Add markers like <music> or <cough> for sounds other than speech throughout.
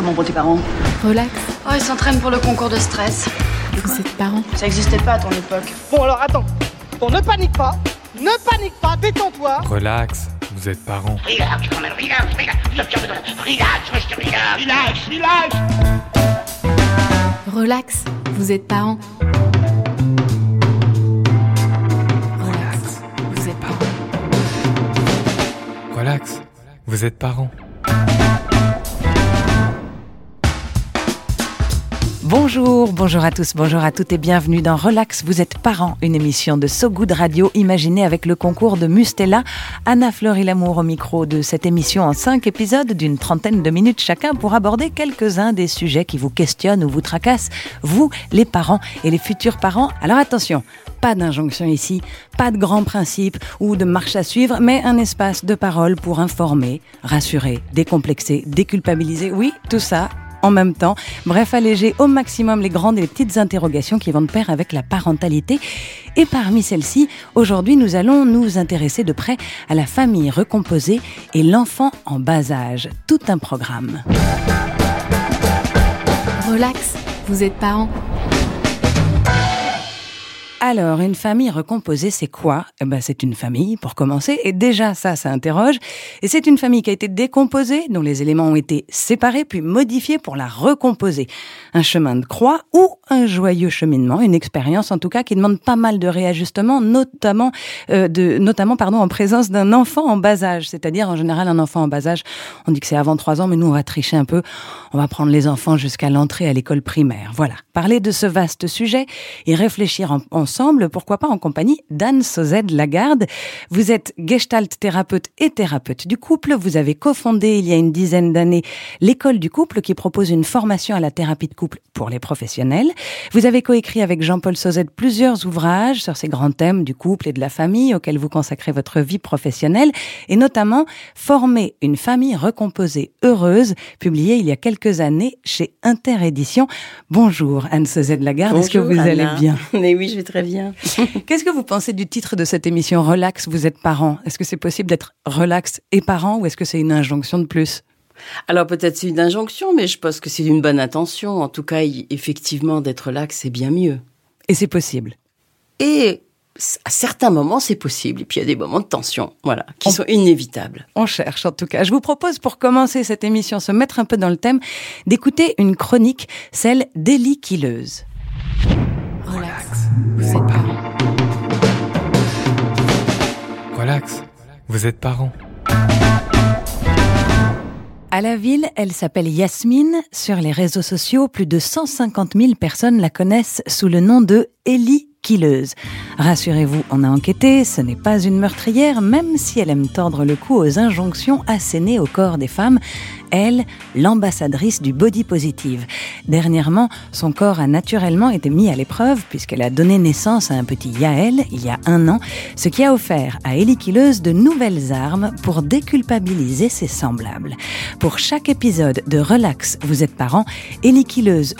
Comment vont tes parents Relax. Oh, ils s'entraînent pour le concours de stress. Vous êtes parents. Ça existait pas à ton époque. Bon alors attends. Bon ne panique pas. Ne panique pas, détends-toi. Relax, vous êtes parents. Relax, quand même, relax, relax, relax, relax, relax. Relax. Vous êtes parents. Relax. Vous êtes parents. Relax, vous êtes parents. Bonjour, bonjour à tous, bonjour à toutes et bienvenue dans Relax, vous êtes parents, une émission de So Good Radio imaginée avec le concours de Mustela. Anna Fleury Lamour au micro de cette émission en cinq épisodes d'une trentaine de minutes chacun pour aborder quelques-uns des sujets qui vous questionnent ou vous tracassent, vous, les parents et les futurs parents. Alors attention, pas d'injonction ici, pas de grands principes ou de marche à suivre, mais un espace de parole pour informer, rassurer, décomplexer, déculpabiliser. Oui, tout ça en même temps. Bref, alléger au maximum les grandes et les petites interrogations qui vont de pair avec la parentalité. Et parmi celles-ci, aujourd'hui, nous allons nous intéresser de près à la famille recomposée et l'enfant en bas âge. Tout un programme. Relax. Vous êtes parents. Alors, une famille recomposée, c'est quoi? Eh ben, C'est une famille, pour commencer, et déjà ça, ça interroge. Et c'est une famille qui a été décomposée, dont les éléments ont été séparés, puis modifiés pour la recomposer. Un chemin de croix ou un joyeux cheminement, une expérience en tout cas qui demande pas mal de réajustements, notamment, euh, de, notamment pardon, en présence d'un enfant en bas âge. C'est-à-dire, en général, un enfant en bas âge, on dit que c'est avant trois ans, mais nous, on va tricher un peu. On va prendre les enfants jusqu'à l'entrée à l'école primaire. Voilà. Parler de ce vaste sujet et réfléchir en, en ensemble, pourquoi pas en compagnie d'Anne Sozed Lagarde. Vous êtes gestalt thérapeute et thérapeute du couple. Vous avez cofondé il y a une dizaine d'années l'école du couple qui propose une formation à la thérapie de couple pour les professionnels. Vous avez coécrit avec Jean-Paul Sozed plusieurs ouvrages sur ces grands thèmes du couple et de la famille auxquels vous consacrez votre vie professionnelle et notamment Former une famille recomposée heureuse, publié il y a quelques années chez Interédition. Bonjour Anne Sozed Lagarde, est-ce que vous Anna. allez bien? <laughs> Mais oui, je vais très bien. <laughs> Qu'est-ce que vous pensez du titre de cette émission Relax, vous êtes parent Est-ce que c'est possible d'être relax et parent ou est-ce que c'est une injonction de plus? Alors peut-être c'est une injonction, mais je pense que c'est une bonne intention. En tout cas, effectivement, d'être relax, c'est bien mieux. Et c'est possible. Et à certains moments, c'est possible. Et puis il y a des moments de tension, voilà, qui On- sont inévitables. On cherche en tout cas. Je vous propose pour commencer cette émission, se mettre un peu dans le thème, d'écouter une chronique, celle d'Élie Quilleuse. Relax. Vous êtes parents. Relax, vous êtes parents. À la ville, elle s'appelle Yasmine. Sur les réseaux sociaux, plus de 150 000 personnes la connaissent sous le nom de Ellie Quilleuse. Rassurez-vous, on a enquêté, ce n'est pas une meurtrière, même si elle aime tordre le cou aux injonctions assénées au corps des femmes. Elle, l'ambassadrice du body positive. Dernièrement, son corps a naturellement été mis à l'épreuve puisqu'elle a donné naissance à un petit Yael il y a un an, ce qui a offert à Ellie de nouvelles armes pour déculpabiliser ses semblables. Pour chaque épisode de Relax, vous êtes parents, Ellie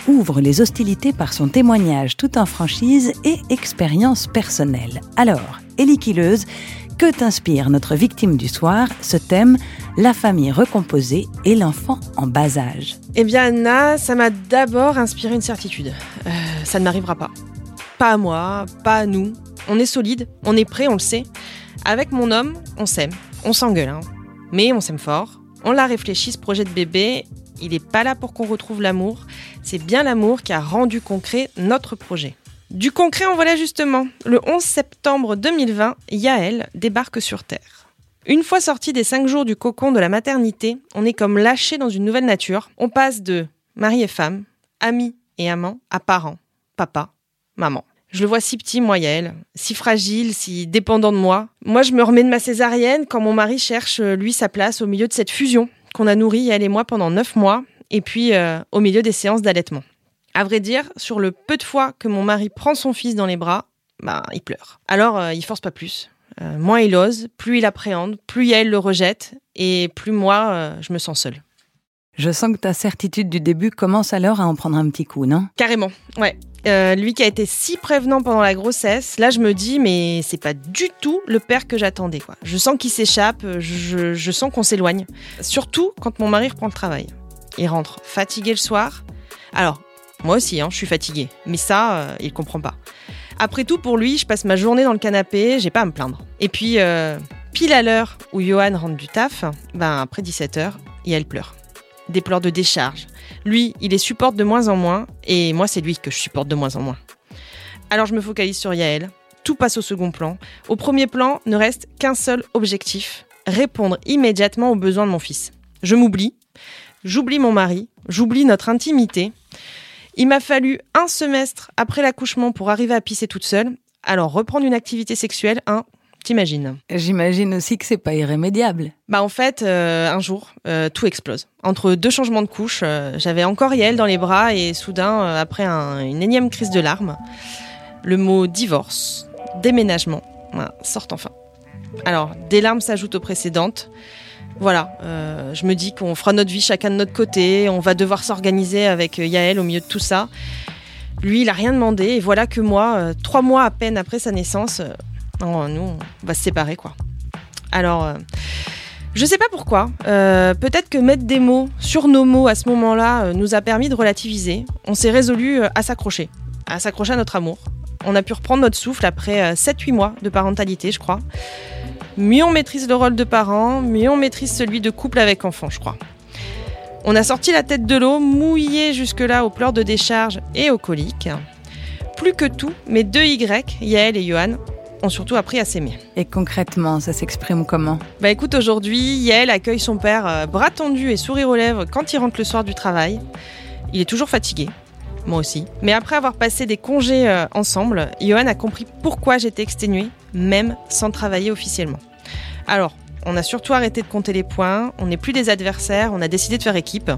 ouvre les hostilités par son témoignage tout en franchise et expérience personnelle. Alors, Ellie que t'inspire notre victime du soir Ce thème, la famille recomposée et l'enfant en bas âge. Eh bien, Anna, ça m'a d'abord inspiré une certitude. Euh, ça ne m'arrivera pas. Pas à moi, pas à nous. On est solide, on est prêt, on le sait. Avec mon homme, on s'aime, on s'engueule, hein. mais on s'aime fort. On l'a réfléchi, ce projet de bébé, il n'est pas là pour qu'on retrouve l'amour. C'est bien l'amour qui a rendu concret notre projet. Du concret, en voilà justement. Le 11 septembre 2020, Yael débarque sur Terre. Une fois sorti des cinq jours du cocon de la maternité, on est comme lâché dans une nouvelle nature. On passe de mari et femme, amis et amants, à parents, papa, maman. Je le vois si petit, moi, Yael, si fragile, si dépendant de moi. Moi, je me remets de ma césarienne quand mon mari cherche, euh, lui, sa place au milieu de cette fusion qu'on a nourrie, elle et moi, pendant neuf mois, et puis euh, au milieu des séances d'allaitement. À vrai dire, sur le peu de fois que mon mari prend son fils dans les bras, bah, il pleure. Alors, euh, il force pas plus. Euh, moins il ose, plus il appréhende, plus Yael le rejette, et plus moi, euh, je me sens seule. Je sens que ta certitude du début commence alors à en prendre un petit coup, non? Carrément, ouais. Euh, lui qui a été si prévenant pendant la grossesse, là je me dis mais c'est pas du tout le père que j'attendais quoi. Je sens qu'il s'échappe, je, je sens qu'on s'éloigne. Surtout quand mon mari reprend le travail. Il rentre fatigué le soir. Alors, moi aussi, hein, je suis fatiguée. Mais ça, euh, il comprend pas. Après tout, pour lui, je passe ma journée dans le canapé, j'ai pas à me plaindre. Et puis, euh, pile à l'heure où Johan rentre du taf, ben après 17h, et pleure. Des pleurs de décharge. Lui, il les supporte de moins en moins, et moi, c'est lui que je supporte de moins en moins. Alors je me focalise sur Yael. Tout passe au second plan. Au premier plan, ne reste qu'un seul objectif répondre immédiatement aux besoins de mon fils. Je m'oublie, j'oublie mon mari, j'oublie notre intimité. Il m'a fallu un semestre après l'accouchement pour arriver à pisser toute seule. Alors reprendre une activité sexuelle, hein, t'imagines J'imagine aussi que c'est pas irrémédiable. Bah en fait, euh, un jour, euh, tout explose. Entre deux changements de couche, euh, j'avais encore Yael dans les bras et soudain, après un- une énième crise de larmes, le mot divorce, déménagement, voilà, sort enfin. Alors, des larmes s'ajoutent aux précédentes. Voilà, euh, je me dis qu'on fera notre vie chacun de notre côté, on va devoir s'organiser avec euh, Yael au milieu de tout ça. Lui, il a rien demandé, et voilà que moi, euh, trois mois à peine après sa naissance, nous, on va se séparer, quoi. Alors, je sais pas pourquoi. Peut-être que mettre des mots sur nos mots à ce moment-là nous a permis de relativiser. On s'est résolu à s'accrocher, à s'accrocher à notre amour. On a pu reprendre notre souffle après euh, 7-8 mois de parentalité, je crois. Mieux on maîtrise le rôle de parent, mieux on maîtrise celui de couple avec enfant, je crois. On a sorti la tête de l'eau, mouillé jusque-là aux pleurs de décharge et aux coliques. Plus que tout, mes deux Y, Yael et Johan, ont surtout appris à s'aimer. Et concrètement, ça s'exprime comment? Bah écoute, aujourd'hui, Yael accueille son père euh, bras tendu et sourire aux lèvres quand il rentre le soir du travail. Il est toujours fatigué. Moi aussi. Mais après avoir passé des congés euh, ensemble, Johan a compris pourquoi j'étais exténuée, même sans travailler officiellement. Alors, on a surtout arrêté de compter les points, on n'est plus des adversaires, on a décidé de faire équipe.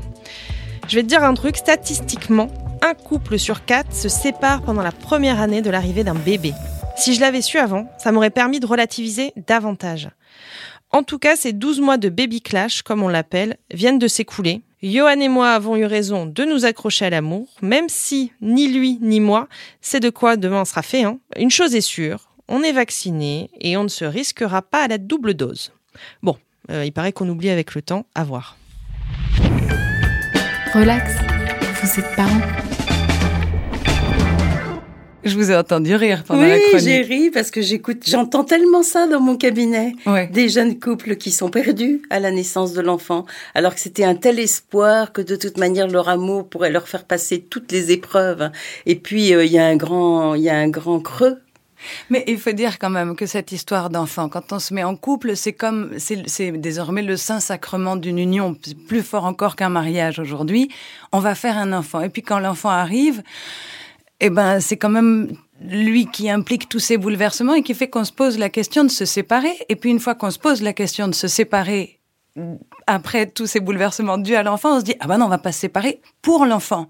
Je vais te dire un truc, statistiquement, un couple sur quatre se sépare pendant la première année de l'arrivée d'un bébé. Si je l'avais su avant, ça m'aurait permis de relativiser davantage. En tout cas, ces 12 mois de baby clash, comme on l'appelle, viennent de s'écouler. Johan et moi avons eu raison de nous accrocher à l'amour, même si ni lui ni moi c'est de quoi demain sera fait. Hein. Une chose est sûre, on est vacciné et on ne se risquera pas à la double dose. Bon, euh, il paraît qu'on oublie avec le temps, à voir. Relax, vous êtes parents. Je vous ai entendu rire pendant la Oui, chronique. j'ai ri parce que j'écoute, j'entends tellement ça dans mon cabinet. Ouais. Des jeunes couples qui sont perdus à la naissance de l'enfant, alors que c'était un tel espoir que de toute manière leur amour pourrait leur faire passer toutes les épreuves. Et puis euh, il y a un grand, il y a un grand creux. Mais il faut dire quand même que cette histoire d'enfant, quand on se met en couple, c'est comme, c'est désormais le saint sacrement d'une union, plus fort encore qu'un mariage aujourd'hui. On va faire un enfant. Et puis quand l'enfant arrive, eh ben, c'est quand même lui qui implique tous ces bouleversements et qui fait qu'on se pose la question de se séparer. Et puis une fois qu'on se pose la question de se séparer, après tous ces bouleversements dus à l'enfant, on se dit ah ben non, on va pas se séparer pour l'enfant.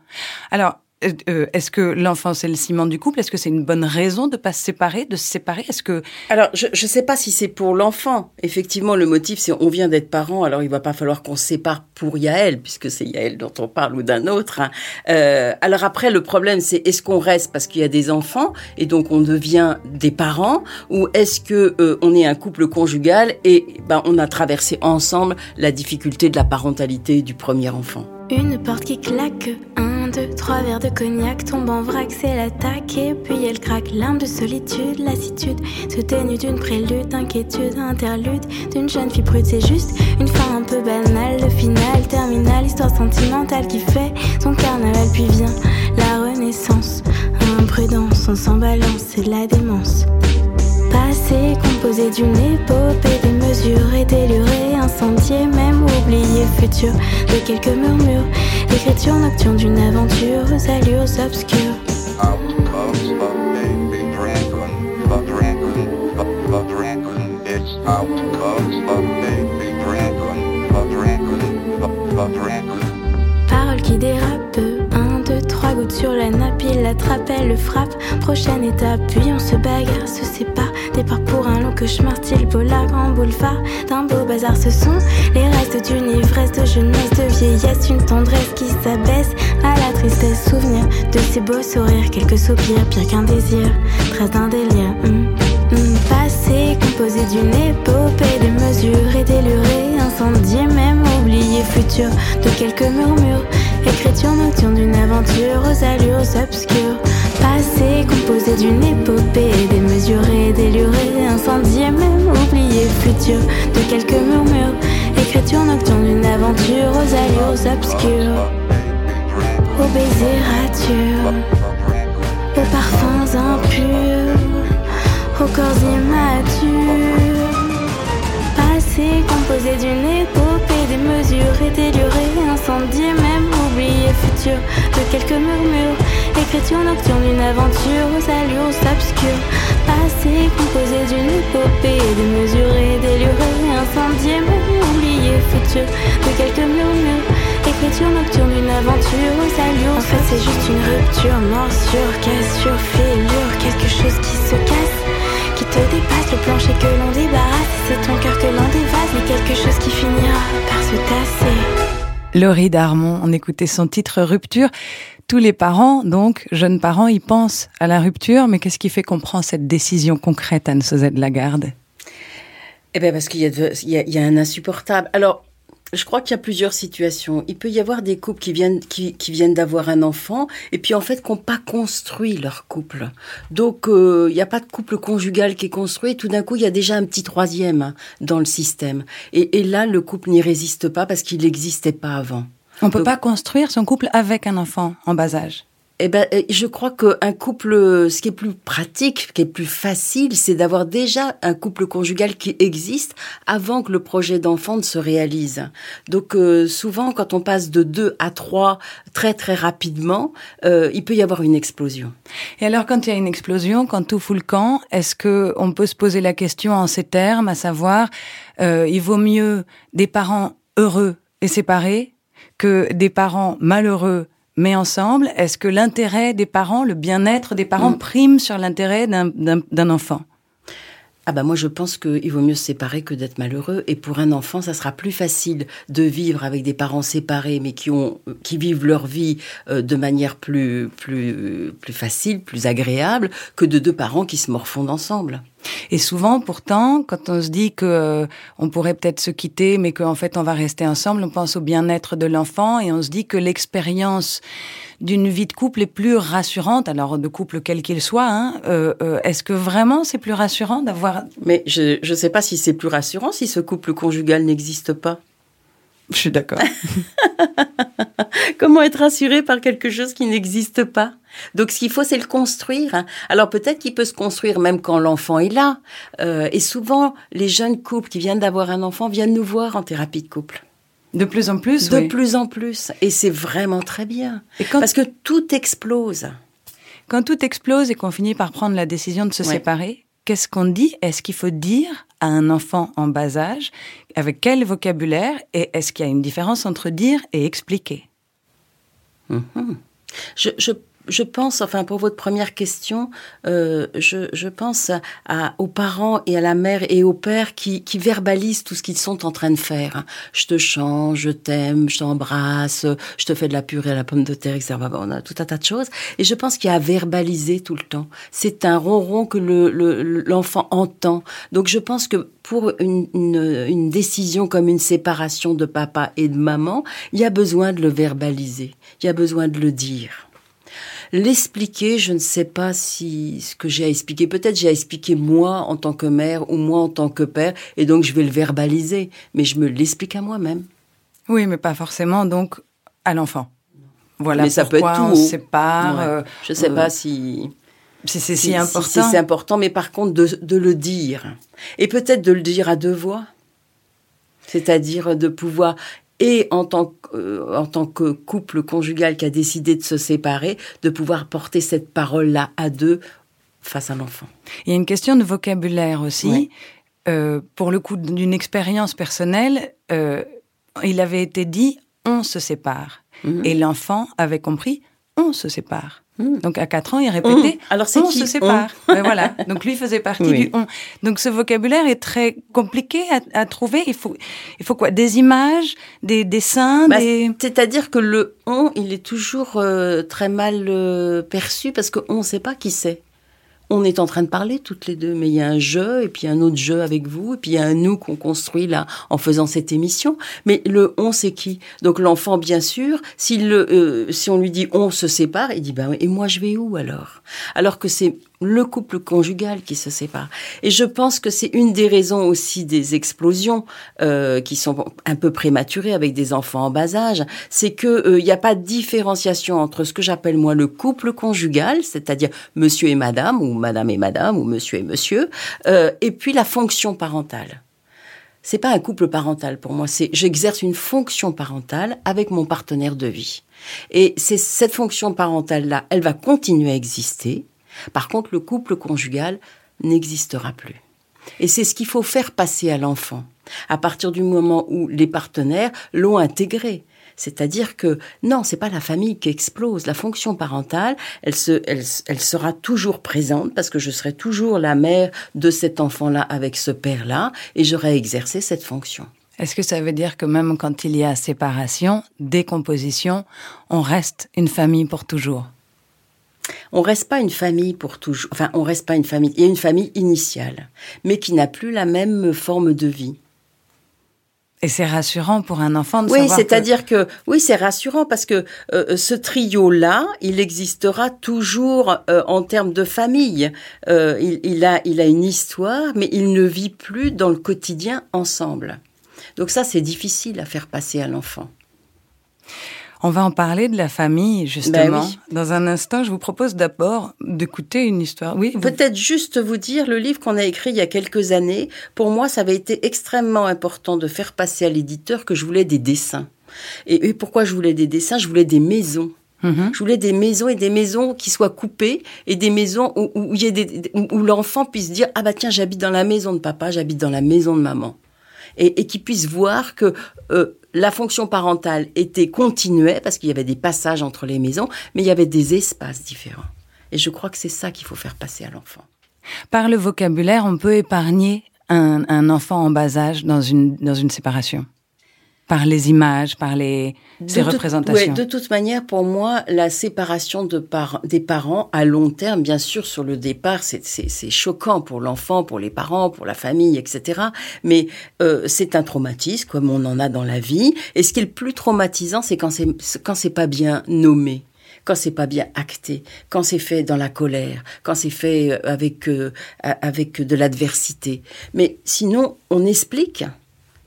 Alors euh, euh, est-ce que l'enfant c'est le ciment du couple? Est-ce que c'est une bonne raison de pas se séparer, de se séparer? Est-ce que Alors je ne sais pas si c'est pour l'enfant. Effectivement, le motif c'est on vient d'être parents, alors il va pas falloir qu'on se sépare pour Yael puisque c'est Yael dont on parle ou d'un autre. hein. Euh, alors après le problème c'est est-ce qu'on reste parce qu'il y a des enfants et donc on devient des parents ou est-ce que euh, on est un couple conjugal et ben on a traversé ensemble la difficulté de la parentalité du premier enfant? Une porte qui claque, un, deux, trois verres de cognac tombe en vrac, c'est l'attaque et puis elle craque. Larme de solitude, lassitude, se ténue d'une prélude, d'inquiétude, interlude d'une jeune fille prude. C'est juste une fin un peu banale, le final terminal, histoire sentimentale qui fait son carnaval, puis vient la renaissance. Imprudence, on s'en balance, c'est la démence. Composé d'une épopée démesurée, délurée, incendiée, même oublié, futur de quelques murmures, l'écriture nocturne d'une aventure aux allures obscures. Parole qui dérape, un, deux, trois gouttes sur la nappe, il l'attrape, elle le frappe. Prochaine étape, puis on se bagarre, se sépare. Départ pour un long cauchemar, style polar, grand boulevard. D'un beau bazar, ce sont les restes d'une ivresse de jeunesse, de vieillesse, une tendresse qui s'abaisse à la tristesse. Souvenir de ces beaux sourires, quelques soupirs, pire qu'un désir, trace d'un délire. hum, hum. Passé composé d'une épopée démesurée, délurée, incendiée, même oublié, futur de quelques murmures, aventure aux allures obscures. Passé composé d'une épopée démesurée, délurée, incendiée, même oublié, futur de quelques murmures. Écriture nocturne d'une aventure aux allures obscures. Aux baisers aux parfums impurs, aux corps immatures. Passé composé d'une épopée démesurée, délurée, incendiée, même oublié, futur de quelques murmures. Écriture nocturne d'une aventure aux allures obscures. Passé composé d'une épopée démesurée, délurée, incendiée, même oublié, futur de quelques murmures. Écriture nocturne d'une aventure aux allures. En fait, c'est juste une rupture, morsure, cassure, fêlure, quelque chose qui se casse te dépasse, le plancher que l'on débarrasse, c'est ton cœur que l'on dévase, mais quelque chose qui finira par se tasser. Laurie Darmon, on écoutait son titre Rupture. Tous les parents, donc, jeunes parents, y pensent à la rupture, mais qu'est-ce qui fait qu'on prend cette décision concrète, Anne-Sosette Lagarde? Eh bien, parce qu'il y, de- a- y a un insupportable. Alors, je crois qu'il y a plusieurs situations. Il peut y avoir des couples qui viennent, qui, qui viennent d'avoir un enfant et puis en fait qui n'ont pas construit leur couple. Donc, euh, il n'y a pas de couple conjugal qui est construit. Tout d'un coup, il y a déjà un petit troisième dans le système. Et, et là, le couple n'y résiste pas parce qu'il n'existait pas avant. On peut Donc- pas construire son couple avec un enfant en bas âge. Eh ben, euh, je crois qu'un couple, ce qui est plus pratique, ce qui est plus facile, c'est d'avoir déjà un couple conjugal qui existe avant que le projet d'enfant ne se réalise. Donc, euh, souvent, quand on passe de deux à trois très très rapidement, euh, il peut y avoir une explosion. Et alors, quand il y a une explosion, quand tout fout le camp, est-ce que on peut se poser la question en ces termes, à savoir, euh, il vaut mieux des parents heureux et séparés que des parents malheureux mais ensemble Est-ce que l'intérêt des parents, le bien-être des parents Mm. prime sur l'intérêt d'un- enfant? Ah bah moi je pense qu'il vaut mieux se séparer que d'être malheureux et pour un enfant ça sera plus facile de vivre avec des parents séparés mais qui ont qui vivent leur vie euh, de manière plus plus plus facile, plus agréable que de deux parents qui se morfondent ensemble. Et souvent, pourtant, quand on se dit que euh, on pourrait peut-être se quitter, mais qu'en fait on va rester ensemble, on pense au bien-être de l'enfant et on se dit que l'expérience d'une vie de couple est plus rassurante. Alors de couple quel qu'il soit, hein, euh, euh, est-ce que vraiment c'est plus rassurant d'avoir Mais je je sais pas si c'est plus rassurant si ce couple conjugal n'existe pas. Je suis d'accord. <laughs> Comment être rassuré par quelque chose qui n'existe pas? Donc, ce qu'il faut, c'est le construire. hein. Alors, peut-être qu'il peut se construire même quand l'enfant est là. Euh, et souvent, les jeunes couples qui viennent d'avoir un enfant viennent nous voir en thérapie de couple. De plus en plus, De oui. plus en plus. Et c'est vraiment très bien. Et quand, Parce que tout explose. quand tout explose et qu'on finit par prendre la décision de se Ouais. séparer, qu'est-ce qu'on dit? Est-ce qu'il faut dire à un enfant en bas âge Avec quel vocabulaire Et est-ce qu'il y a une différence entre dire et expliquer? Mhm. Je, je, je pense, enfin pour votre première question, euh, je, je pense à, aux parents et à la mère et au père qui, qui verbalisent tout ce qu'ils sont en train de faire. Je te change, je t'aime, je t'embrasse, je te fais de la purée à la pomme de terre, etc. On a tout un tas de choses. Et je pense qu'il y a à verbaliser tout le temps. C'est un ronron que le, le- l'enfant entend. Donc je pense que pour une, une, une décision comme une séparation de papa et de maman, il y a besoin de le verbaliser. Il y a besoin de le dire. L'expliquer, je ne sais pas si ce que j'ai à expliquer. Peut-être j'ai à expliquer moi en tant que mère ou moi en tant que père, et donc je vais le verbaliser, mais je me l'explique à moi-même. Oui, mais pas forcément donc à l'enfant. Voilà Mais ça peut être tout on se sépare. Ouais. euh, Je sais euh, pas si si c'est si, si- important. si c'est important, mais par contre de, de le dire et peut-être de le dire à deux voix, c'est-à-dire de pouvoir et en tant que, euh, en tant que couple conjugal qui a décidé de se séparer, de pouvoir porter cette parole-là à deux face à l'enfant. Il y a une question de vocabulaire aussi. Euh, pour le coup d'une expérience personnelle, euh, il avait été dit on se sépare. Mhm. Et l'enfant avait compris on se sépare. Mhm. Donc à 4 ans, il répétait On. Alors c'est on qui se sépare. Ouais, voilà. Donc lui faisait partie Oui. du on. Donc ce vocabulaire est très compliqué à, à trouver. Il faut, il faut quoi? Des images, des dessins, Bah, des. C'est-à-dire que le on, il est toujours euh, très mal euh, perçu parce qu'on ne sait pas qui c'est. On est en train de parler toutes les deux, mais il y a un jeu et puis un autre jeu avec vous et puis il y a un nous qu'on construit là en faisant cette émission. Mais le on c'est qui? Donc l'enfant bien sûr, s'il le, euh, si on lui dit on se sépare, il dit bah et moi je vais où alors? Alors que c'est le couple conjugal qui se sépare. Et je pense que c'est une des raisons aussi des explosions euh, qui sont un peu prématurées avec des enfants en bas âge, c'est que il n'y a pas de différenciation entre ce que j'appelle moi le couple conjugal, c'est-à-dire monsieur et madame ou madame et madame ou monsieur et monsieur, euh, et puis la fonction parentale. C'est pas un couple parental pour moi, c'est j'exerce une fonction parentale avec mon partenaire de vie. Et c'est cette fonction parentale là, elle va continuer à exister par contre, le couple conjugal n'existera plus. Et c'est ce qu'il faut faire passer à l'enfant, à partir du moment où les partenaires l'ont intégré. C'est-à-dire que non, c'est pas la famille qui explose. La fonction parentale, elle, elle sera toujours présente parce que je serai toujours la mère de cet enfant-là avec ce père-là et j'aurai exercé cette fonction. Est-ce que ça veut dire que même quand il y a séparation, décomposition, on reste une famille pour toujours? On reste pas une famille pour toujours. Enfin, on reste pas une famille. Il y a une famille initiale, mais qui n'a plus la même forme de vie. Et c'est rassurant pour un enfant de oui, savoir. Oui, c'est-à-dire que... oui, c'est rassurant parce que euh, ce trio-là, il existera toujours euh, en termes de famille. Euh, il, il, a, il a une histoire, mais il ne vit plus dans le quotidien ensemble. Donc ça, c'est difficile à faire passer à l'enfant. On va en parler de la famille, justement. Ben Dans un instant, je vous propose d'abord d'écouter une histoire. Oui. Peut-être juste vous dire, le livre qu'on a écrit il y a quelques années, pour moi, ça avait été extrêmement important de faire passer à l'éditeur que je voulais des dessins. Et, pourquoi je voulais des dessins? Je voulais des maisons. Mhm. Je voulais des maisons et des maisons qui soient coupées et des maisons où, où, où l'enfant puisse dire ah bah tiens j'habite dans la maison de papa, j'habite dans la maison de maman et, et qu'il puisse voir que euh, la fonction parentale était continuée parce qu'il y avait des passages entre les maisons, mais il y avait des espaces différents. Et je crois que c'est ça qu'il faut faire passer à l'enfant. Par le vocabulaire, on peut épargner un, enfant en bas âge dans une séparation? Par les images, par les ces représentations. de toute manière, pour moi, la séparation de des parents à long terme, bien sûr, sur le départ, c'est choquant pour l'enfant, pour les parents, pour la famille, etc. Mais euh, c'est un traumatisme, comme on en a dans la vie. Et ce qui est le plus traumatisant, c'est quand c'est quand c'est pas bien nommé quand c'est pas bien acté, quand c'est fait dans la colère, quand c'est fait euh, avec euh, avec de l'adversité. Mais sinon, on explique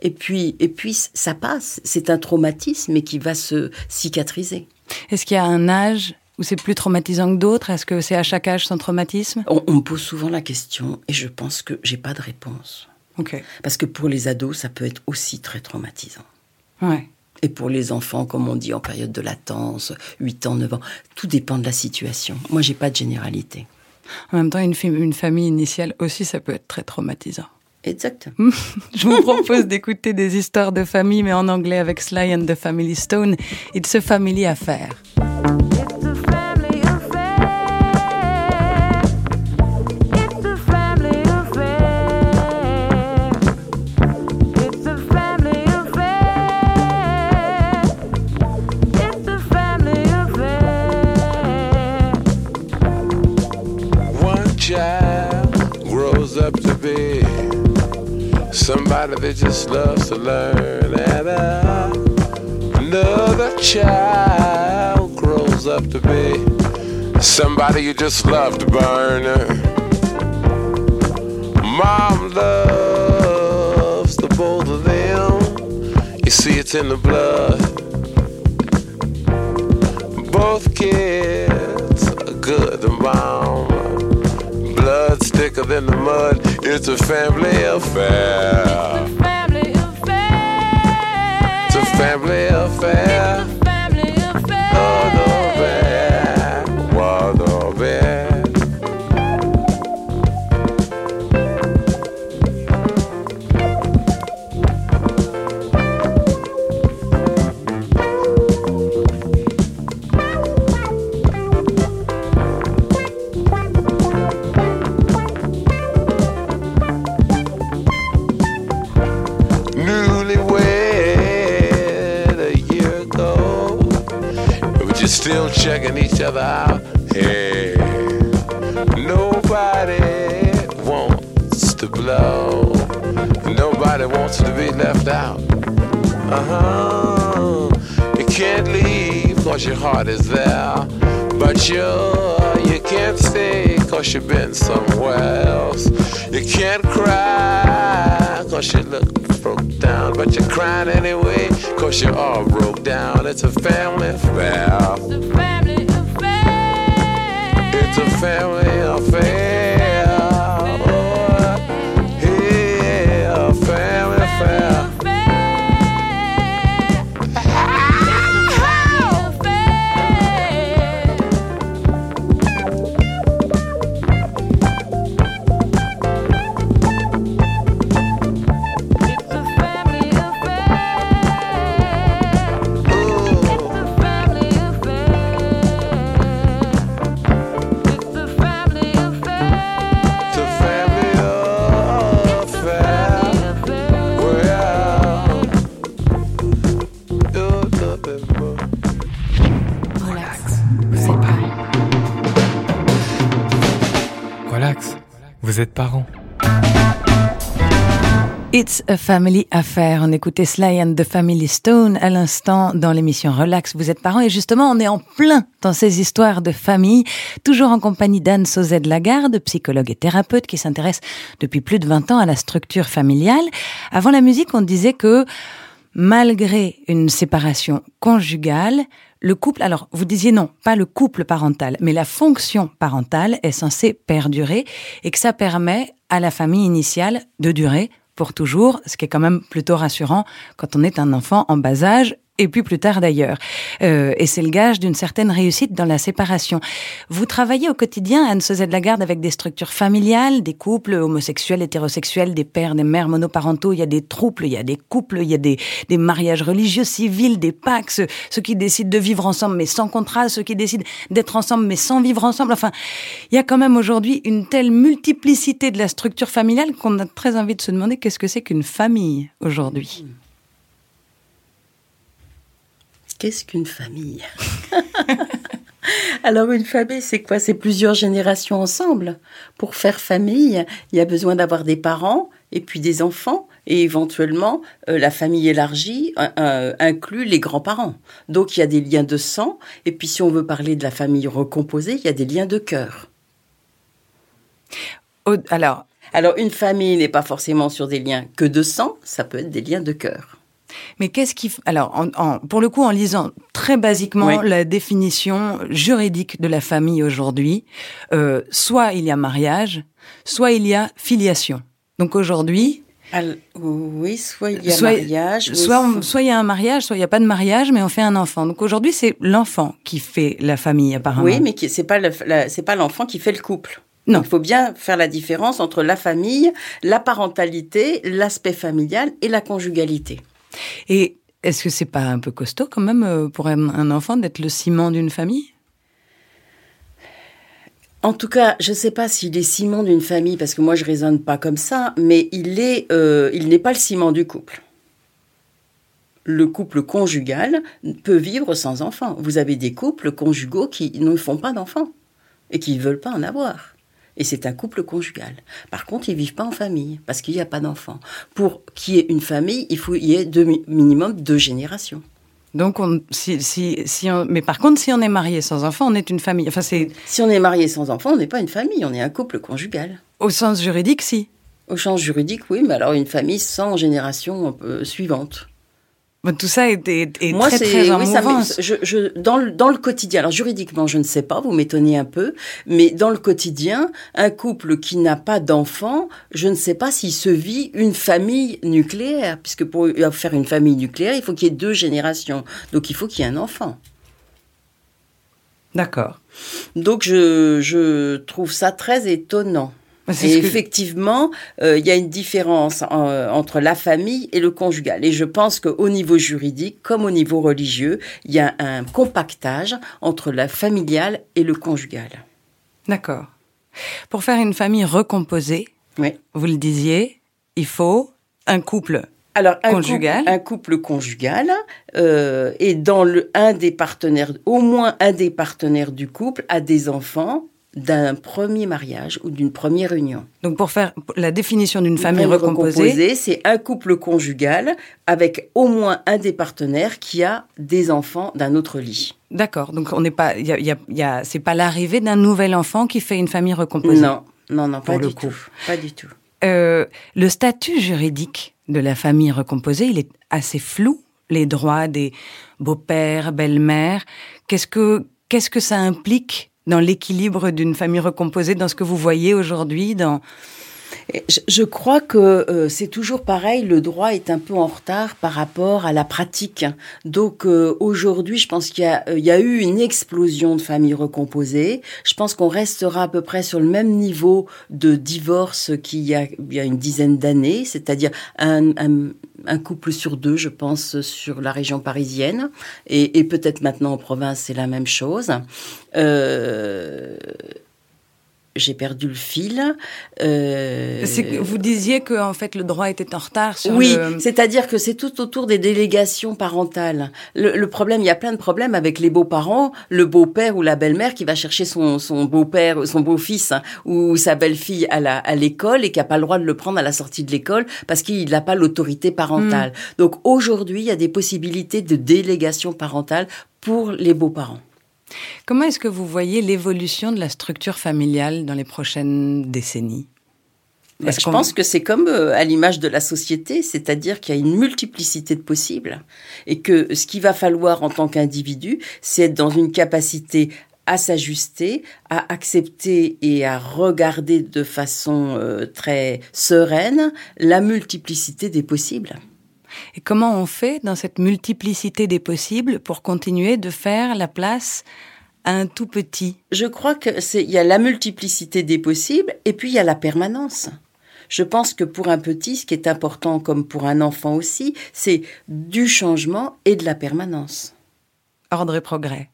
et puis, et puis ça passe. C'est un traumatisme, mais qui va se cicatriser. Est-ce qu'il y a un âge où c'est plus traumatisant que d'autres? Est-ce que c'est à chaque âge son traumatisme? On, me pose souvent la question et je pense que j'ai pas de réponse. Ok. Parce que pour les ados, ça peut être aussi très traumatisant. Ouais. Et pour les enfants, comme on dit en période de latence, 8 ans, 9 ans, tout dépend de la situation. Moi, j'ai pas de généralité. En même temps, une, une famille initiale aussi, ça peut être très traumatisant. Exact. <laughs> Je vous propose d'écouter des histoires de famille, mais en anglais avec Sly and the Family Stone. It's a family affair. Somebody that just loves to learn, and uh, another child grows up to be somebody you just love to burn. Mom loves the both of them. You see, it's in the blood. Both kids are good and mom blood's thicker than the mud. It's a family affair. It's a family affair. It's a family affair. Each other out. Hey, Nobody wants to blow. Nobody wants to be left out. Uh huh. You can't leave cause your heart is there. But you, you can't stay cause you've been somewhere else. You can't cry cause you look broke down. But you're crying anyway cause you're all broke down. It's a family affair. Family affair. It's a Family Affair. On écoutait Sly and the Family Stone à l'instant dans l'émission Relax, vous êtes parents. Et justement, on est en plein dans ces histoires de famille, toujours en compagnie d'Anne Sauzet Lagarde, psychologue et thérapeute qui s'intéresse depuis plus de 20 ans à la structure familiale. Avant la musique, on disait que malgré une séparation conjugale, le couple, alors vous disiez non, pas le couple parental, mais la fonction parentale est censée perdurer et que ça permet à la famille initiale de durer pour toujours, ce qui est quand même plutôt rassurant quand on est un enfant en bas âge et puis plus tard d'ailleurs. Euh, et c'est le gage d'une certaine réussite dans la séparation. Vous travaillez au quotidien, Anne de Lagarde, avec des structures familiales, des couples homosexuels, hétérosexuels, des pères, des mères monoparentaux, il y a des trouples, il y a des couples, il y a des, des mariages religieux, civils, des ceux, ceux qui décident de vivre ensemble mais sans contrat, ceux qui décident d'être ensemble mais sans vivre ensemble. Enfin, il y a quand même aujourd'hui une telle multiplicité de la structure familiale qu'on a très envie de se demander qu'est-ce que c'est qu'une famille aujourd'hui? Qu'est-ce qu'une famille? <laughs> Alors une famille, c'est quoi? C'est plusieurs générations ensemble. Pour faire famille, il y a besoin d'avoir des parents et puis des enfants et éventuellement euh, la famille élargie euh, inclut les grands-parents. Donc il y a des liens de sang et puis si on veut parler de la famille recomposée, il y a des liens de cœur. Alors, Alors une famille n'est pas forcément sur des liens que de sang, ça peut être des liens de cœur. Mais qu'est-ce qui... Alors, en- en- pour le coup, en lisant très basiquement Oui. la définition juridique de la famille aujourd'hui, euh, soit il y a mariage, soit il y a filiation. Donc aujourd'hui, oui, soit il y a soit, mariage, soit, on- soit il y a un mariage, soit il n'y a pas de mariage, mais on fait un enfant. Donc aujourd'hui, c'est l'enfant qui fait la famille, apparemment. Oui, mais qui- c'est pas le- l'enfant qui fait le couple. Non. Il faut bien faire la différence entre la famille, la parentalité, l'aspect familial et la conjugalité. Et est-ce que c'est pas un peu costaud quand même euh, pour un, enfant d'être le ciment d'une famille? En tout cas, je ne sais pas s'il est ciment d'une famille, parce que moi je raisonne pas comme ça, mais il est, euh, il n'est pas le ciment du couple. Le couple conjugal peut vivre sans enfants. Vous avez des couples conjugaux qui ne font pas d'enfants et qui ne veulent pas en avoir. Et c'est un couple conjugal. Par contre, ils vivent pas en famille parce qu'il n'y a pas d'enfants. Pour qu'il y ait une famille, il faut qu'il y ait deux, minimum deux générations. Donc, on, si, si, si on, mais par contre, si on est marié sans enfant, on est une famille. Enfin, c'est Si on est marié sans enfants, on n'est pas une famille, on est un couple conjugal. au sens juridique, si. Au sens juridique, oui, mais alors une famille sans génération euh, suivante. Bon, Tout ça est, est- est Moi, très, très en oui, ça je, je- dans, le, dans le quotidien, alors juridiquement, je ne sais pas, vous m'étonnez un peu, mais dans le quotidien, un couple qui n'a pas d'enfant, je ne sais pas s'il se vit une famille nucléaire, puisque pour faire une famille nucléaire, il faut qu'il y ait deux générations, donc il faut qu'il y ait un enfant. D'accord. Donc je, je trouve ça très étonnant. C'est Et effectivement, euh, il y a une différence euh, entre la famille et le conjugal. Et je pense qu'au niveau juridique, comme au niveau religieux, il y a un compactage entre la familiale et le conjugal. D'accord. Pour faire une famille recomposée, Oui. vous le disiez, il faut un couple. Alors, un Conjugal. couple, un couple conjugal, euh, et dans le, un des partenaires, au moins un des partenaires du couple a des enfants, d'un premier mariage ou d'une première union. Donc pour faire la définition d'une famille, famille recomposée, recomposée, c'est un couple conjugal avec au moins un des partenaires qui a des enfants d'un autre lit. d'accord. Donc on n'est pas, il y a, il y a- il y a- c'est pas l'arrivée d'un nouvel enfant qui fait une famille recomposée? Non, non, non, Pour pas le du coup. tout. Pas du tout. Euh, le statut juridique de la famille recomposée, il est assez flou. Les droits des beaux-pères, belles-mères. Qu'est-ce que qu'est-ce que ça implique dans l'équilibre d'une famille recomposée, dans ce que vous voyez aujourd'hui, dans Je, crois que euh, c'est toujours pareil, le droit est un peu en retard par rapport à la pratique. Donc euh, aujourd'hui, je pense qu'il euh, y a eu une explosion de familles recomposées. Je pense qu'on restera à peu près sur le même niveau de divorce qu'il y a, une dizaine d'années, c'est-à-dire un couple sur deux, je pense, sur la région parisienne. Et, et peut-être maintenant en province, c'est la même chose. Euh, j'ai perdu le fil. Euh, que vous disiez que en fait le droit était en retard sur oui, le... c'est-à-dire que c'est tout autour des délégations parentales. Le, le problème, il y a plein de problèmes avec les beaux-parents, le beau-père ou la belle-mère qui va chercher son, son beau-père, son beau-fils hein, ou sa belle-fille à la à l'école et qui a pas le droit de le prendre à la sortie de l'école parce qu'il n'a pas l'autorité parentale. Donc aujourd'hui, il y a des possibilités de délégation parentale pour les beaux-parents. Comment est-ce que vous voyez l'évolution de la structure familiale dans les prochaines décennies? Est-ce je pense que c'est comme euh, à l'image de la société, c'est-à-dire qu'il y a une multiplicité de possibles et que ce qu'il va falloir en tant qu'individu, c'est être dans une capacité à s'ajuster, à accepter et à regarder de façon euh, très sereine la multiplicité des possibles. Et comment on fait dans cette multiplicité des possibles pour continuer de faire la place à un tout petit? Je crois que c'est il y a la multiplicité des possibles et puis il y a la permanence. Je pense que pour un petit, ce qui est important comme pour un enfant aussi, c'est du changement et de la permanence. Ordre et progrès.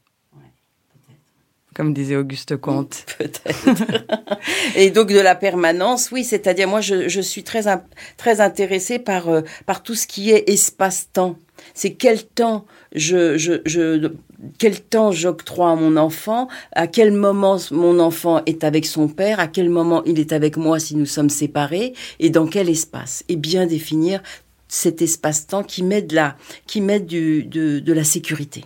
Comme disait Auguste Comte. <laughs> Peut-être. et donc de la permanence, oui, c'est-à-dire moi je, je suis très in- très intéressée par euh, par tout ce qui est espace-temps. C'est quel temps je je je quel temps j'octroie à mon enfant, à quel moment mon enfant est avec son père, à quel moment il est avec moi si nous sommes séparés? Et dans quel espace? Et bien définir cet espace-temps qui met de la qui met du de, de la sécurité.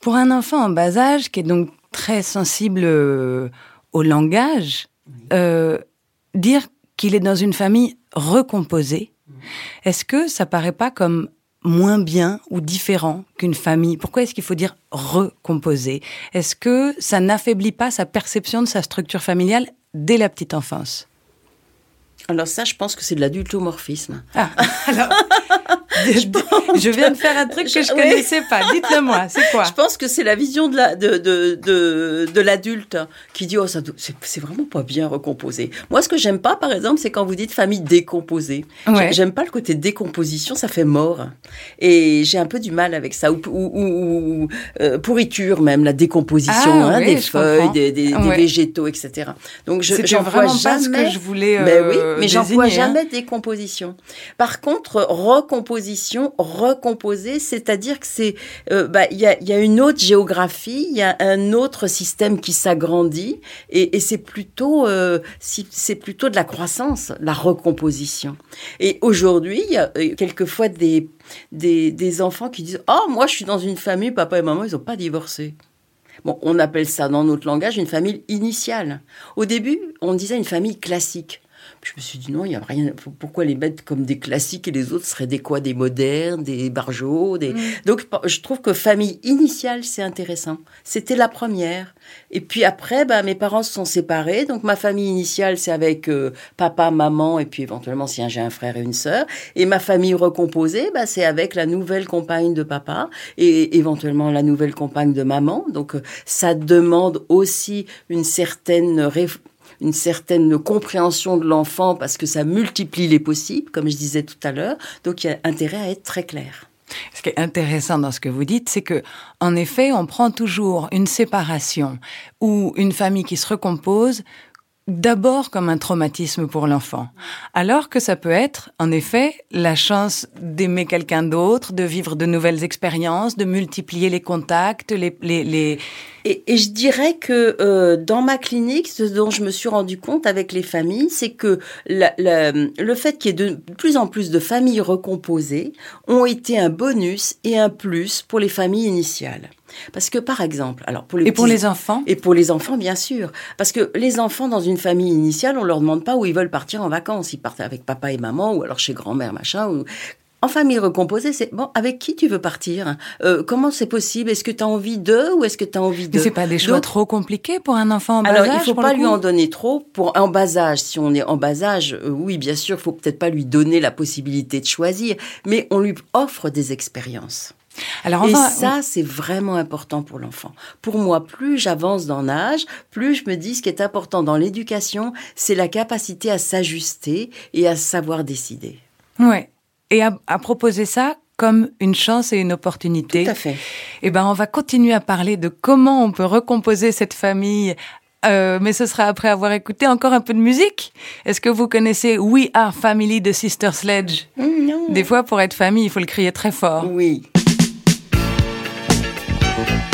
Pour un enfant en bas âge, qui est donc très sensible euh, au langage, euh, dire qu'il est dans une famille recomposée, est-ce que ça paraît pas comme moins bien ou différent qu'une famille? Pourquoi est-ce qu'il faut dire recomposée? Est-ce que ça n'affaiblit pas sa perception de sa structure familiale dès la petite enfance? Alors ça, je pense que c'est de l'adultomorphisme. Ah, <laughs> alors, <laughs> <laughs> je viens de faire un truc que je Oui. connaissais pas. Dites-le moi, c'est quoi Je pense que c'est la vision de la de de l'adulte qui dit oh ça c'est vraiment pas bien recomposé. Moi ce que j'aime pas par exemple c'est quand vous dites famille décomposée. Ouais. J'aime pas le côté décomposition, ça fait mort. Et j'ai un peu du mal avec ça ou ou, ou- ou, euh, pourriture même la décomposition Ah, hein, oui, des je feuilles, comprends. des, des, des Ouais. végétaux etc. Donc je j'emploie vraiment pas ce que je voulais, mais oui, euh, mais j'emploie hein. jamais décomposition. Par contre, recomposition, recomposer, c'est-à-dire que c'est, euh, bah, y a, y a une autre géographie, il y a un autre système qui s'agrandit, et, et c'est plutôt, euh, si- c'est plutôt de la croissance, la recomposition. Et aujourd'hui, il y a euh, quelquefois des, des, des enfants qui disent, oh, moi, je suis dans une famille, papa et maman, ils n'ont pas divorcé. Bon, on appelle ça dans notre langage une famille initiale. Au début, on disait une famille classique. Je me suis dit non, il y a rien. Pourquoi les mettre comme des classiques et les autres seraient des quoi Des modernes, des barjots des... Donc je trouve que famille initiale, c'est intéressant. C'était la première. Et puis après, bah, mes parents se sont séparés. Donc ma famille initiale, c'est avec euh, papa, maman, et puis éventuellement si j'ai un frère et une sœur. Et ma famille recomposée, bah, c'est avec la nouvelle compagne de papa et éventuellement la nouvelle compagne de maman. Donc euh, ça demande aussi une certaine réf- une certaine compréhension de l'enfant parce que ça multiplie les possibles, comme je disais tout à l'heure. Donc il y a intérêt à être très clair. Ce qui est intéressant dans ce que vous dites, c'est que, en effet, on prend toujours une séparation ou une famille qui se recompose d'abord comme un traumatisme pour l'enfant, alors que ça peut être, en effet, la chance d'aimer quelqu'un d'autre, de vivre de nouvelles expériences, de multiplier les contacts, les... les, les... Et, je dirais que euh, dans ma clinique, ce dont je me suis rendu compte avec les familles, c'est que le fait qu'il y ait de plus en plus de familles recomposées ont été un bonus et un plus pour les familles initiales. Parce que par exemple, alors pour les et pour les enfants? Et pour les enfants bien sûr, parce que les enfants dans une famille initiale, on leur demande pas où ils veulent partir en vacances, ils partent avec papa et maman ou alors chez grand-mère machin ou en famille recomposée, c'est bon, avec qui tu veux partir euh, Comment c'est possible? Est-ce que tu as envie d'eux ou est-ce que tu as envie de c'est pas des choix Donc, trop compliqués pour un enfant en bas alors, âge il faut pas lui en donner trop pour en bas âge. Si on est en bas âge, euh, oui, bien sûr, faut peut-être pas lui donner la possibilité de choisir, mais on lui offre des expériences. Alors et va... ça, c'est vraiment important pour l'enfant. Pour moi, plus j'avance dans l'âge, plus je me dis ce qui est important dans l'éducation, c'est la capacité à s'ajuster et à savoir décider. Ouais. Et à, à, proposer ça comme une chance et une opportunité. Tout à fait. Eh ben, on va continuer à parler de comment on peut recomposer cette famille euh, mais ce sera après avoir écouté encore un peu de musique. Est-ce que vous connaissez We Are Family de Sister Sledge? Non. Des fois, pour être famille, il faut le crier très fort. Oui. Thank you.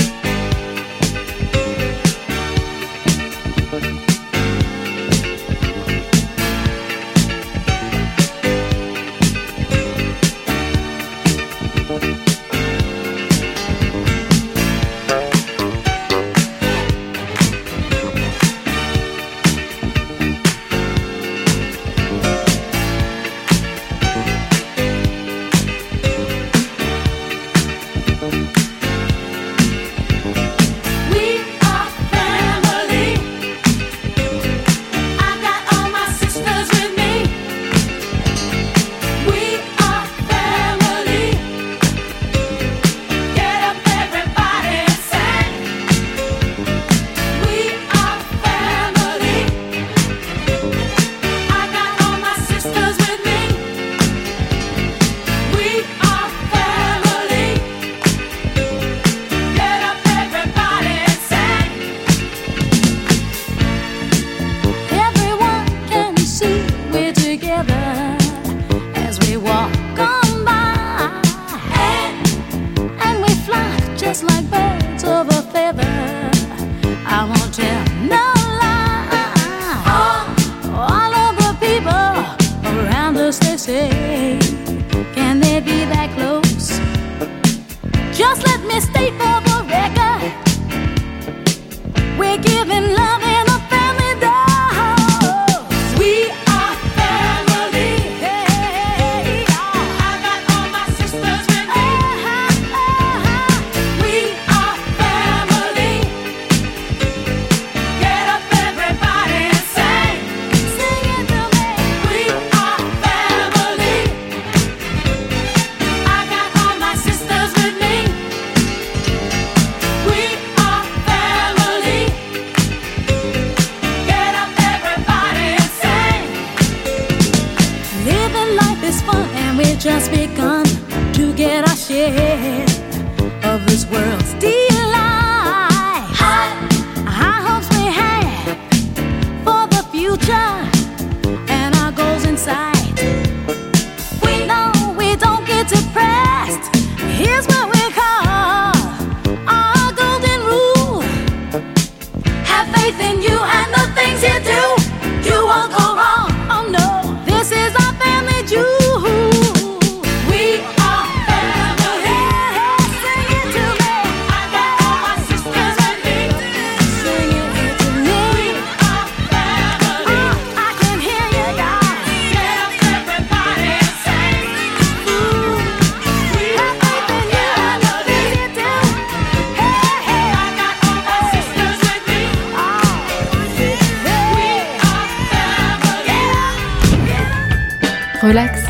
Relax,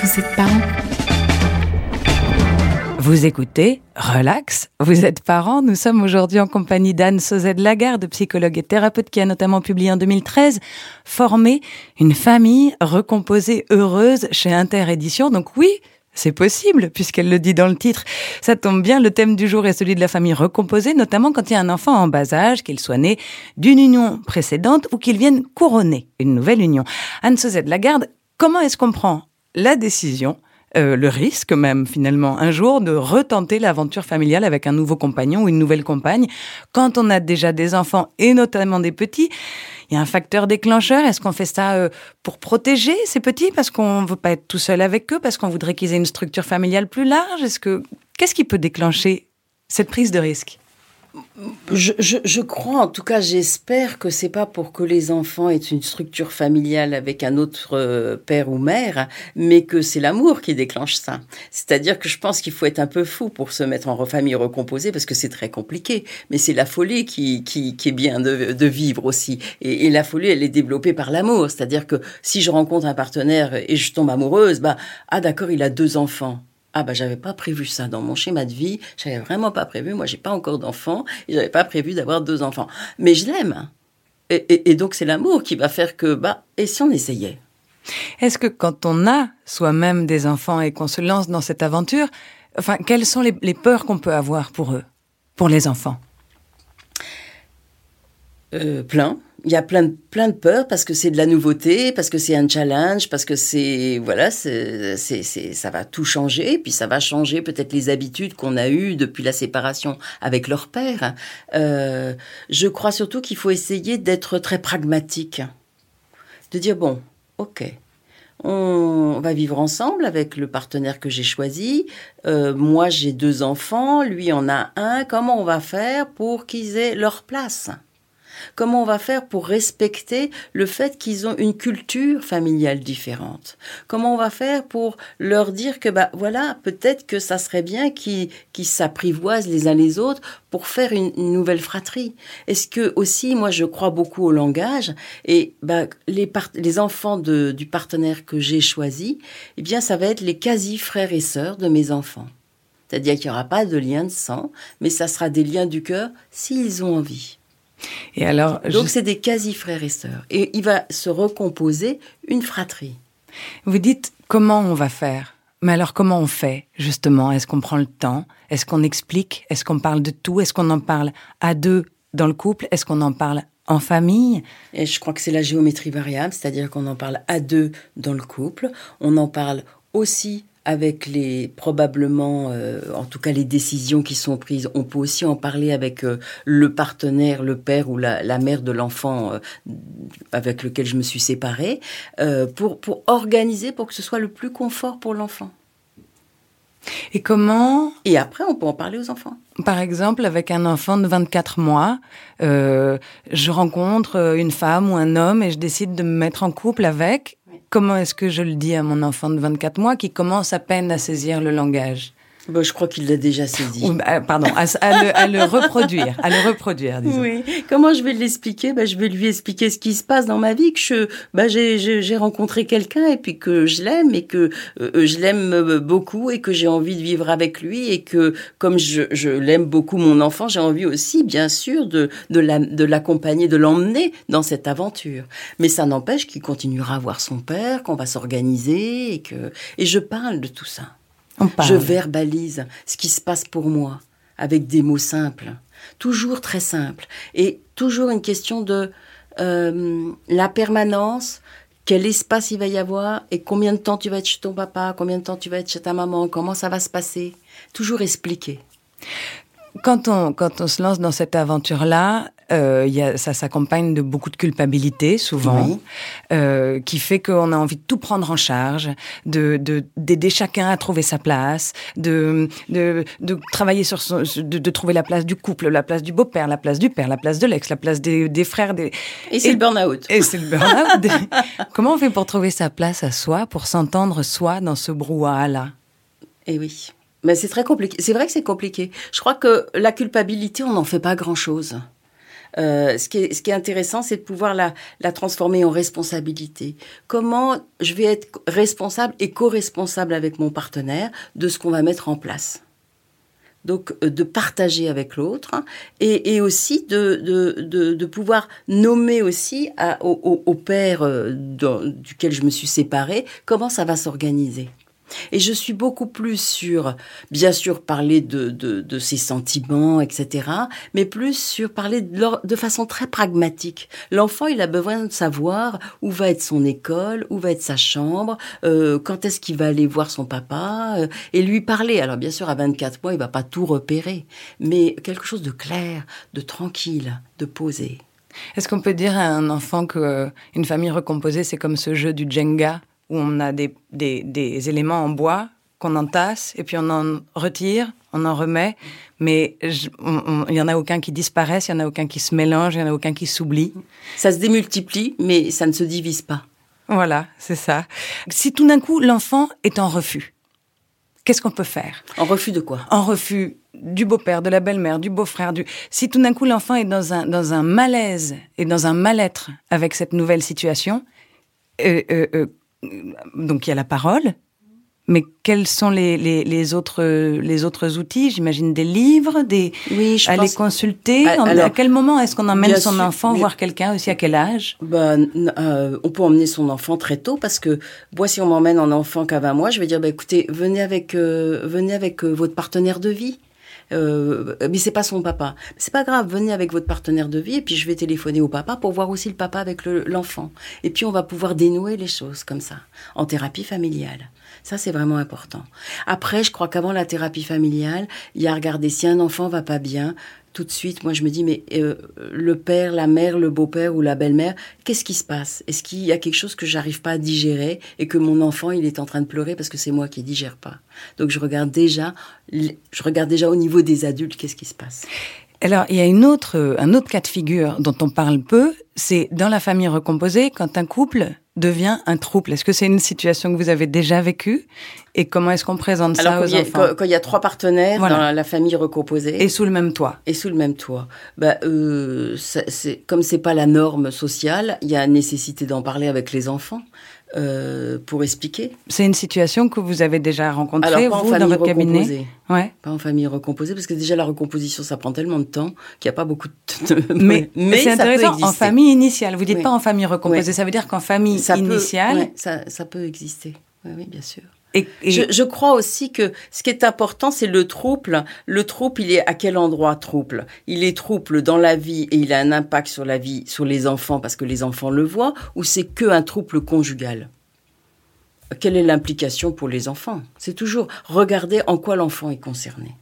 vous êtes parents. Vous écoutez Relax, vous êtes parents. Nous sommes aujourd'hui en compagnie d'Anne Sauzette Lagarde, psychologue et thérapeute qui a notamment publié en 2013 Former une famille recomposée heureuse chez Interédition. Donc oui, c'est possible, puisqu'elle le dit dans le titre. Ça tombe bien, le thème du jour est celui de la famille recomposée, notamment quand il y a un enfant en bas âge, qu'il soit né d'une union précédente ou qu'il vienne couronner une nouvelle union. Anne-Sosette Lagarde, comment est-ce qu'on prend la décision euh, le risque même finalement un jour de retenter l'aventure familiale avec un nouveau compagnon ou une nouvelle compagne quand on a déjà des enfants et notamment des petits? Il y a un facteur déclencheur. Est-ce qu'on fait ça euh, pour protéger ces petits? Parce qu'on veut pas être tout seul avec eux, parce qu'on voudrait qu'ils aient une structure familiale plus large? Est-ce que qu'est-ce qui peut déclencher cette prise de risque? Je, je, je, crois, en tout cas, j'espère que c'est pas pour que les enfants aient une structure familiale avec un autre euh, père ou mère, mais que c'est l'amour qui déclenche ça. C'est-à-dire que je pense qu'il faut être un peu fou pour se mettre en famille recomposée parce que c'est très compliqué. Mais c'est la folie qui, qui, qui, est bien de, de vivre aussi. Et, et, la folie, elle est développée par l'amour. C'est-à-dire que si je rencontre un partenaire et je tombe amoureuse, bah, ah d'accord, il a deux enfants ah bah j'avais pas prévu ça dans mon schéma de vie, j'avais vraiment pas prévu. Moi j'ai pas encore d'enfants et j'avais pas prévu d'avoir deux enfants. Mais je l'aime. Et, et, donc c'est l'amour qui va faire que bah et si on essayait? Est-ce que quand on a soi-même des enfants et qu'on se lance dans cette aventure, enfin quelles sont les, les peurs qu'on peut avoir pour eux, pour les enfants? Euh, Plein il y a plein de, plein de peurs parce que c'est de la nouveauté, parce que c'est un challenge, parce que c'est voilà, c'est, c'est, ça va tout changer, puis ça va changer peut-être les habitudes qu'on a eues depuis la séparation avec leur père. Euh, je crois surtout qu'il faut essayer d'être très pragmatique, de dire bon, ok, on va vivre ensemble avec le partenaire que j'ai choisi. Euh, moi, j'ai deux enfants, lui en a un. Comment on va faire pour qu'ils aient leur place? Comment on va faire pour respecter le fait qu'ils ont une culture familiale différente? Comment on va faire pour leur dire que, bah voilà, peut-être que ça serait bien qu'ils s'apprivoisent les uns les autres pour faire une, nouvelle fratrie? Est-ce que aussi, moi, je crois beaucoup au langage et bah, les, enfants du partenaire que j'ai choisi, eh bien, ça va être les quasi-frères et sœurs de mes enfants. C'est-à-dire qu'il n'y aura pas de lien de sang, mais ça sera des liens du cœur s'ils ont envie. Et alors, Donc c'est des quasi-frères et sœurs. Et il va se recomposer une fratrie. Vous dites comment on va faire? Mais alors comment on fait justement? Est-ce qu'on prend le temps? Est-ce qu'on explique? Est-ce qu'on parle de tout? Est-ce qu'on en parle à deux dans le couple? Est-ce qu'on en parle en famille? Et je crois que c'est la géométrie variable, c'est-à-dire qu'on en parle à deux dans le couple. On en parle aussi avec les probablement, euh, en tout cas les décisions qui sont prises. On peut aussi en parler avec euh, le partenaire, le père ou la, la mère de l'enfant euh, avec lequel je me suis séparée, pour, pour organiser pour que ce soit le plus confort pour l'enfant. Et comment Et après, on peut en parler aux enfants. Par exemple, avec un enfant de 24 mois, euh, je rencontre une femme ou un homme et je décide de me mettre en couple avec. Comment est-ce que je le dis à mon enfant de 24 mois qui commence à peine à saisir le langage? Bon, je crois qu'il l'a déjà saisi. Bah, pardon, à, le, à, le, reproduire, à le reproduire, disons. Oui. Comment je vais l'expliquer? Bah, Je vais lui expliquer ce qui se passe dans ma vie, que je, bah, j'ai rencontré quelqu'un et puis que je l'aime et que euh, je l'aime euh, beaucoup et que j'ai envie de vivre avec lui et que comme je, je l'aime beaucoup mon enfant, j'ai envie aussi, bien sûr, de, de l'accompagner, de l'emmener dans cette aventure. Mais ça n'empêche qu'il continuera à voir son père, qu'on va s'organiser et que et je parle de tout ça. Je verbalise ce qui se passe pour moi avec des mots simples, toujours très simples, et toujours une question de euh, la permanence, quel espace il va y avoir, et combien de temps tu vas être chez ton papa, combien de temps tu vas être chez ta maman, comment ça va se passer. Toujours expliquer. Quand on, quand on se lance dans cette aventure-là, euh, y a, ça s'accompagne de beaucoup de culpabilité, souvent, euh, qui fait qu'on a envie de tout prendre en charge, de d'aider chacun à trouver sa place, de de, de travailler sur son, de, de, trouver la place du couple, la place du beau-père, la place du père, la place de l'ex, la place des, des frères, des et c'est le burn-out. Et c'est le burn-out. <laughs> Comment on fait pour trouver sa place à soi, pour s'entendre soi dans ce brouhaha-là? Eh oui. Mais c'est très compliqué. C'est vrai que c'est compliqué. Je crois que la culpabilité, on n'en fait pas grand-chose. Euh, ce, qui est, intéressant, c'est de pouvoir la, transformer en responsabilité. Comment je vais être responsable et co-responsable avec mon partenaire de ce qu'on va mettre en place? Donc euh, de partager avec l'autre hein, et, aussi de, pouvoir nommer aussi au, père euh, duquel je me suis séparée comment ça va s'organiser. Et je suis beaucoup plus sur, bien sûr, parler de, de, ses sentiments, etc., mais plus sur parler de façon très pragmatique. L'enfant, il a besoin de savoir où va être son école, où va être sa chambre, euh, quand est-ce qu'il va aller voir son papa, euh, et lui parler. Alors, bien sûr, à 24 mois, il va pas tout repérer, mais quelque chose de clair, de tranquille, de posé. Est-ce qu'on peut dire à un enfant que euh, une famille recomposée, c'est comme ce jeu du Jenga? Où on a des, des, des éléments en bois qu'on entasse et puis on en retire, on en remet, mais il y en a aucun qui disparaisse, il y en a aucun qui se mélange, il y en a aucun qui s'oublie. Ça se démultiplie, mais ça ne se divise pas. Voilà, c'est ça. Si tout d'un coup l'enfant est en refus, qu'est-ce qu'on peut faire? En refus de quoi? En refus du beau-père, de la belle-mère, du beau-frère, du... Si tout d'un coup l'enfant est dans un, dans un malaise et dans un mal-être avec cette nouvelle situation, euh, euh, euh, donc il y a la parole, mais quels sont les, les, les autres, les autres outils? J'imagine des livres, des... Oui, je aller pense- consulter. Ah, à quel moment est-ce qu'on emmène son sûr, enfant mais- voir quelqu'un aussi? À quel âge? Ben, euh, on peut emmener son enfant très tôt parce que moi, si on m'emmène un enfant qu'à 20 mois, je vais dire, bah, écoutez, venez avec, euh, venez avec euh, votre partenaire de vie. Euh, mais c'est pas son papa. C'est pas grave, venez avec votre partenaire de vie et puis je vais téléphoner au papa pour voir aussi le papa avec le- l'enfant. et puis on va pouvoir dénouer les choses comme ça, en thérapie familiale. Ça, c'est vraiment important. Après, je crois qu'avant la thérapie familiale, il y a à regarder si un enfant va pas bien. Tout de suite, moi, je me dis, mais euh, le père, la mère, le beau-père ou la belle-mère, qu'est-ce qui se passe? Est-ce qu'il y a quelque chose que j'arrive pas à digérer et que mon enfant, il est en train de pleurer parce que c'est moi qui digère pas? Donc, je regarde déjà, je regarde déjà au niveau des adultes, qu'est-ce qui se passe? Alors, il y a une autre, un autre cas de figure dont on parle peu, c'est dans la famille recomposée, quand un couple devient un trouble? Est-ce que c'est une situation que vous avez déjà vécue? Et comment est-ce qu'on présente Alors, ça aux il, y a, enfants? quand- quand il y a trois partenaires Voilà. dans la, famille recomposée. Et sous le même toit. Et sous le même toit, bah, euh, ça- c'est comme c'est pas la norme sociale, il y a nécessité d'en parler avec les enfants euh, pour expliquer. C'est une situation que vous avez déjà rencontrée, Alors pas en vous, dans famille votre cabinet. Ouais. Pas en famille recomposée, parce que déjà la recomposition, ça prend tellement de temps qu'il n'y a pas beaucoup de... <laughs> <laughs> Mais, c'est ça peut intéressant, en famille initiale. Vous dites Oui. pas en famille recomposée, Oui. ça veut dire qu'en famille Ça peut- initiale. ouais, ça, ça peut exister. Oui, oui, bien sûr. Et, Je, je crois aussi que ce qui est important, c'est le trouble. Le trouble, il est à quel endroit trouble? Il est trouble dans la vie et il a un impact sur la vie, sur les enfants parce que les enfants le voient, ou c'est que un trouble conjugal? Quelle est l'implication pour les enfants? C'est toujours regarder en quoi l'enfant est concerné.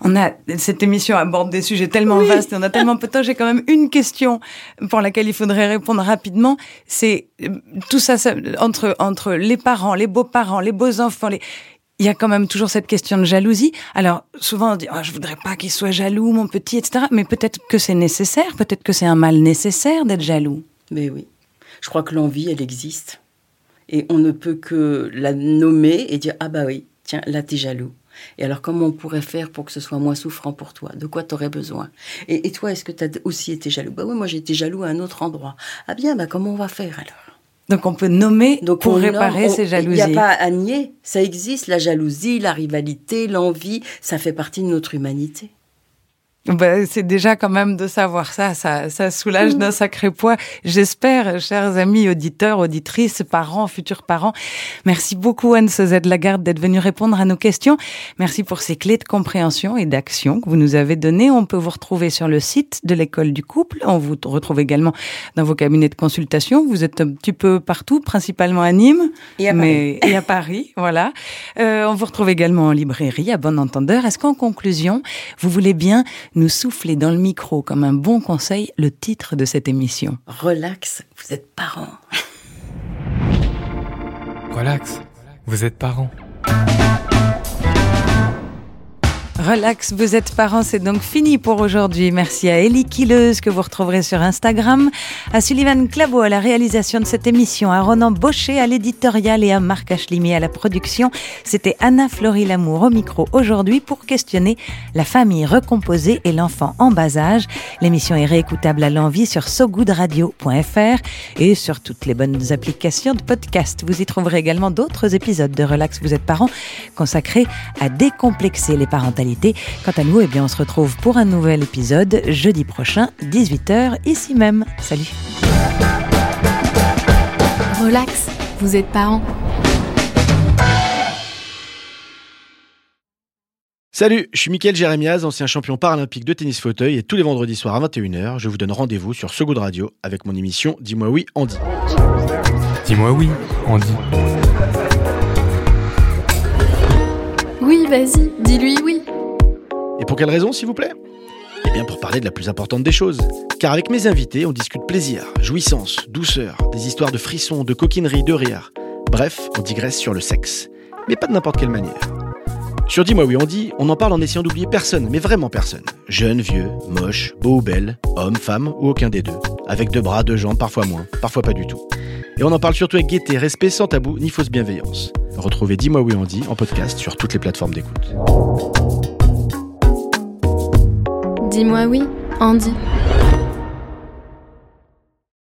On a cette émission aborde des sujets tellement vastes et on a tellement peu de temps. J'ai quand même une question pour laquelle il faudrait répondre rapidement. C'est euh, tout ça, ça, entre entre les parents, les beaux-parents, les beaux-enfants, les il y a quand même toujours cette question de jalousie. Alors souvent on dit oh, je voudrais pas qu'il soit jaloux mon petit etc. Mais peut-être que c'est nécessaire, peut-être que c'est un mal nécessaire d'être jaloux. Mais oui, je crois que l'envie, elle existe. Et on ne peut que la nommer et dire Ah bah oui, tiens, là t'es jaloux. Et alors, comment on pourrait faire pour que ce soit moins souffrant pour toi? De quoi t'aurais besoin? Et, et toi, est-ce que t'as aussi été jaloux? Bah oui, moi j'ai été jaloux à un autre endroit. Ah bien, bah comment on va faire alors? Donc on peut nommer Donc pour réparer ces Il jalousies. n'y a pas à nier, ça existe, la jalousie, la rivalité, l'envie, ça fait partie de notre humanité. Ben, c'est déjà quand même de savoir ça, ça, ça soulage d'un sacré poids. J'espère, chers amis auditeurs, auditrices, parents, futurs parents. Merci beaucoup Anne Sozette Lagarde d'être venue répondre à nos questions. Merci pour ces clés de compréhension et d'action que vous nous avez données. On peut vous retrouver sur le site de l'école du couple. On vous retrouve également dans vos cabinets de consultation. Vous êtes un petit peu partout, principalement à Nîmes, Et à mais et à Paris, <laughs> voilà. Euh, on vous retrouve également en librairie, à bon entendeur. Est-ce qu'en conclusion, vous voulez bien nous souffler dans le micro comme un bon conseil le titre de cette émission Relax, vous êtes parents. Relax, vous êtes parents. Relax, vous êtes parents, c'est donc fini pour aujourd'hui. Merci à Ellie Killeuse que vous retrouverez sur Instagram, à Sullivan Claveau à la réalisation de cette émission, à Ronan Baucher à l'éditorial et à Marc Achlimi à la production. C'était Anna Florie Lamour au micro aujourd'hui pour questionner la famille recomposée et l'enfant en bas âge. L'émission est réécoutable à l'envie sur sogoodradio.fr et sur toutes les bonnes applications de podcast. Vous y trouverez également d'autres épisodes de Relax, vous êtes parents consacrés à décomplexer les parentalités. Quant à nous, eh bien, on se retrouve pour un nouvel épisode jeudi prochain, 18h, ici même. Salut. Relax, vous êtes parents. Salut, je suis Mickaël Jérémiaz, ancien champion paralympique de tennis fauteuil et tous les vendredis soirs à 21h, je vous donne rendez-vous sur So Good Radio avec mon émission Dis-moi oui, Andy. Dis-moi oui, Andy. Oui, vas-y, dis-lui oui. Et pour quelle raison, s'il vous plaît? Eh bien, pour parler de la plus importante des choses. Car avec mes invités, on discute plaisir, jouissance, douceur, des histoires de frissons, de coquinerie, de rire. Bref, on digresse sur le sexe. Mais pas de n'importe quelle manière. Sur Dis-moi oui, on dit, on en parle en essayant d'oublier personne, mais vraiment personne. Jeune, vieux, moche, beau ou belle, homme, femme ou aucun des deux. Avec deux bras, deux jambes, parfois moins, parfois pas du tout. Et on en parle surtout avec gaieté, respect, sans tabou, ni fausse bienveillance. Retrouvez Dis-moi oui, on dit en podcast sur toutes les plateformes d'écoute. Dis-moi oui, Andy.